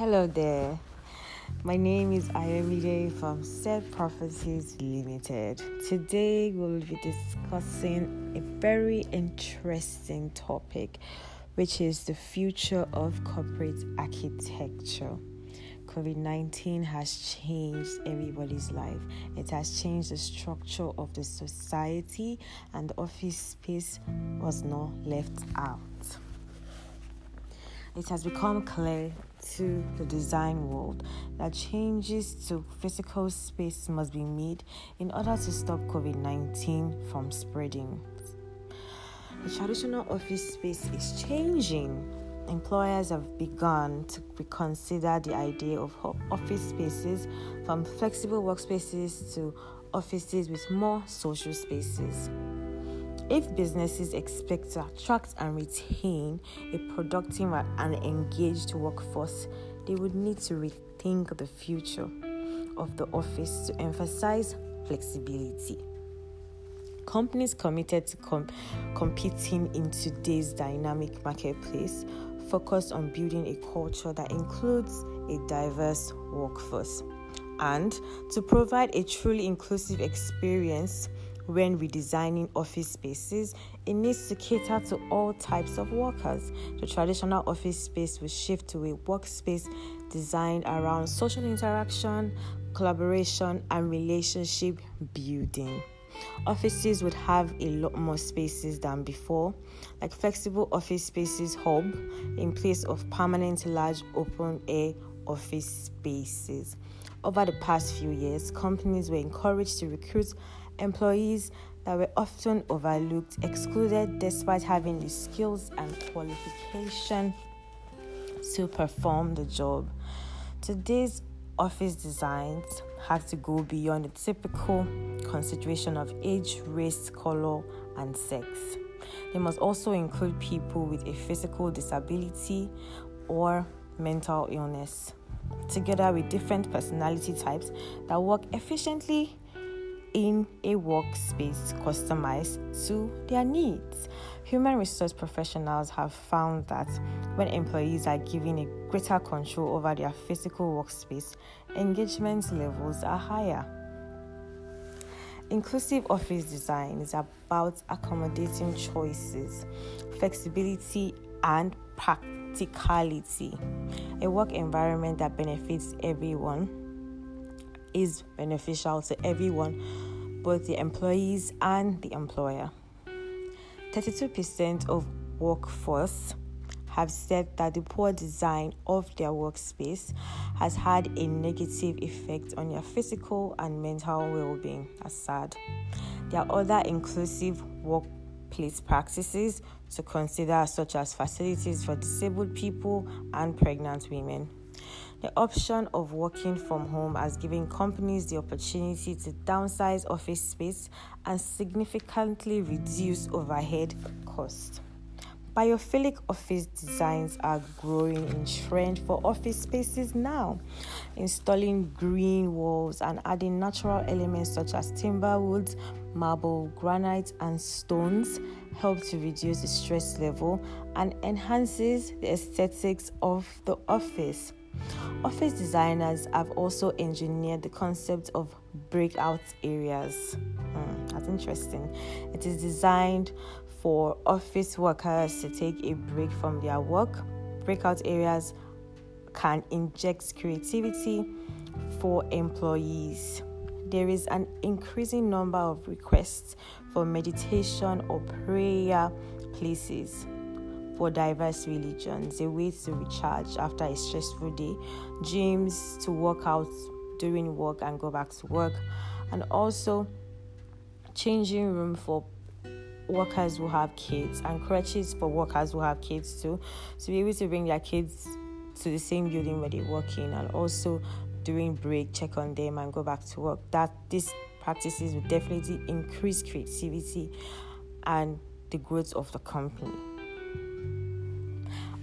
Hello there. My name is Ayomide from Set Prophecies Limited. Today we'll be discussing a very interesting topic, which is the future of corporate architecture. COVID 19 has changed everybody's life. It has changed the structure of the society, and the office space was not left out. It has become clear to the design world that changes to physical space must be made in order to stop COVID 19 from spreading. The traditional office space is changing employers have begun to reconsider the idea of office spaces from flexible workspaces to offices with more social spaces. If businesses expect to attract and retain a productive and engaged workforce, they would need to rethink the future of the office to emphasize flexibility. Companies committed to com- competing in today's dynamic marketplace focus on building a culture that includes a diverse workforce and to provide a truly inclusive experience when redesigning office spaces, it needs to cater to all types of workers. The traditional office space will shift to a workspace designed around social interaction, collaboration, and relationship building. Offices would have a lot more spaces than before, like flexible office spaces hub in place of permanent large open air office spaces. Over the past few years, companies were encouraged to recruit employees that were often overlooked, excluded despite having the skills and qualification to perform the job. Today's office designs have to go beyond the typical consideration of age, race, color, and sex. They must also include people with a physical disability or mental illness, together with different personality types that work efficiently in a workspace customized to their needs. Human resource professionals have found that when employees are given a greater control over their physical workspace, engagement levels are higher. Inclusive office design is about accommodating choices, flexibility, and practicality. A work environment that benefits everyone is beneficial to everyone, both the employees and the employer. 32% of workforce have said that the poor design of their workspace has had a negative effect on their physical and mental well being. as sad. There are other inclusive workplace practices to consider, such as facilities for disabled people and pregnant women. The option of working from home has given companies the opportunity to downsize office space and significantly reduce overhead costs. Biophilic office designs are growing in trend for office spaces now. Installing green walls and adding natural elements such as timber woods, marble, granite, and stones help to reduce the stress level and enhances the aesthetics of the office. Office designers have also engineered the concept of breakout areas. Hmm, that's interesting. It is designed for office workers to take a break from their work. Breakout areas can inject creativity for employees. There is an increasing number of requests for meditation or prayer places for diverse religions, a way to recharge after a stressful day, gyms to work out during work and go back to work, and also changing room for workers who have kids and creches for workers who have kids too to be able to bring their kids to the same building where they work in and also during break check on them and go back to work that these practices will definitely increase creativity and the growth of the company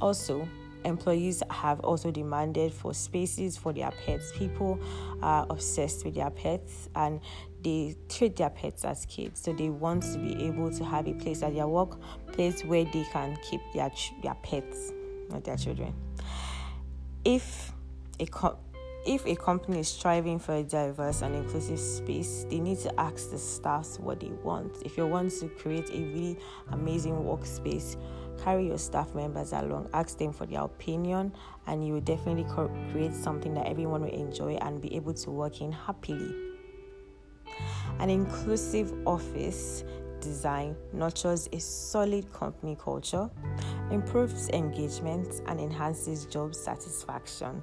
also, employees have also demanded for spaces for their pets. People are obsessed with their pets and they treat their pets as kids. So they want to be able to have a place at their workplace where they can keep their their pets, not their children. If a co- if a company is striving for a diverse and inclusive space, they need to ask the staffs what they want. If you want to create a really amazing workspace, carry your staff members along, ask them for their opinion, and you will definitely create something that everyone will enjoy and be able to work in happily. An inclusive office design nurtures a solid company culture, improves engagement, and enhances job satisfaction.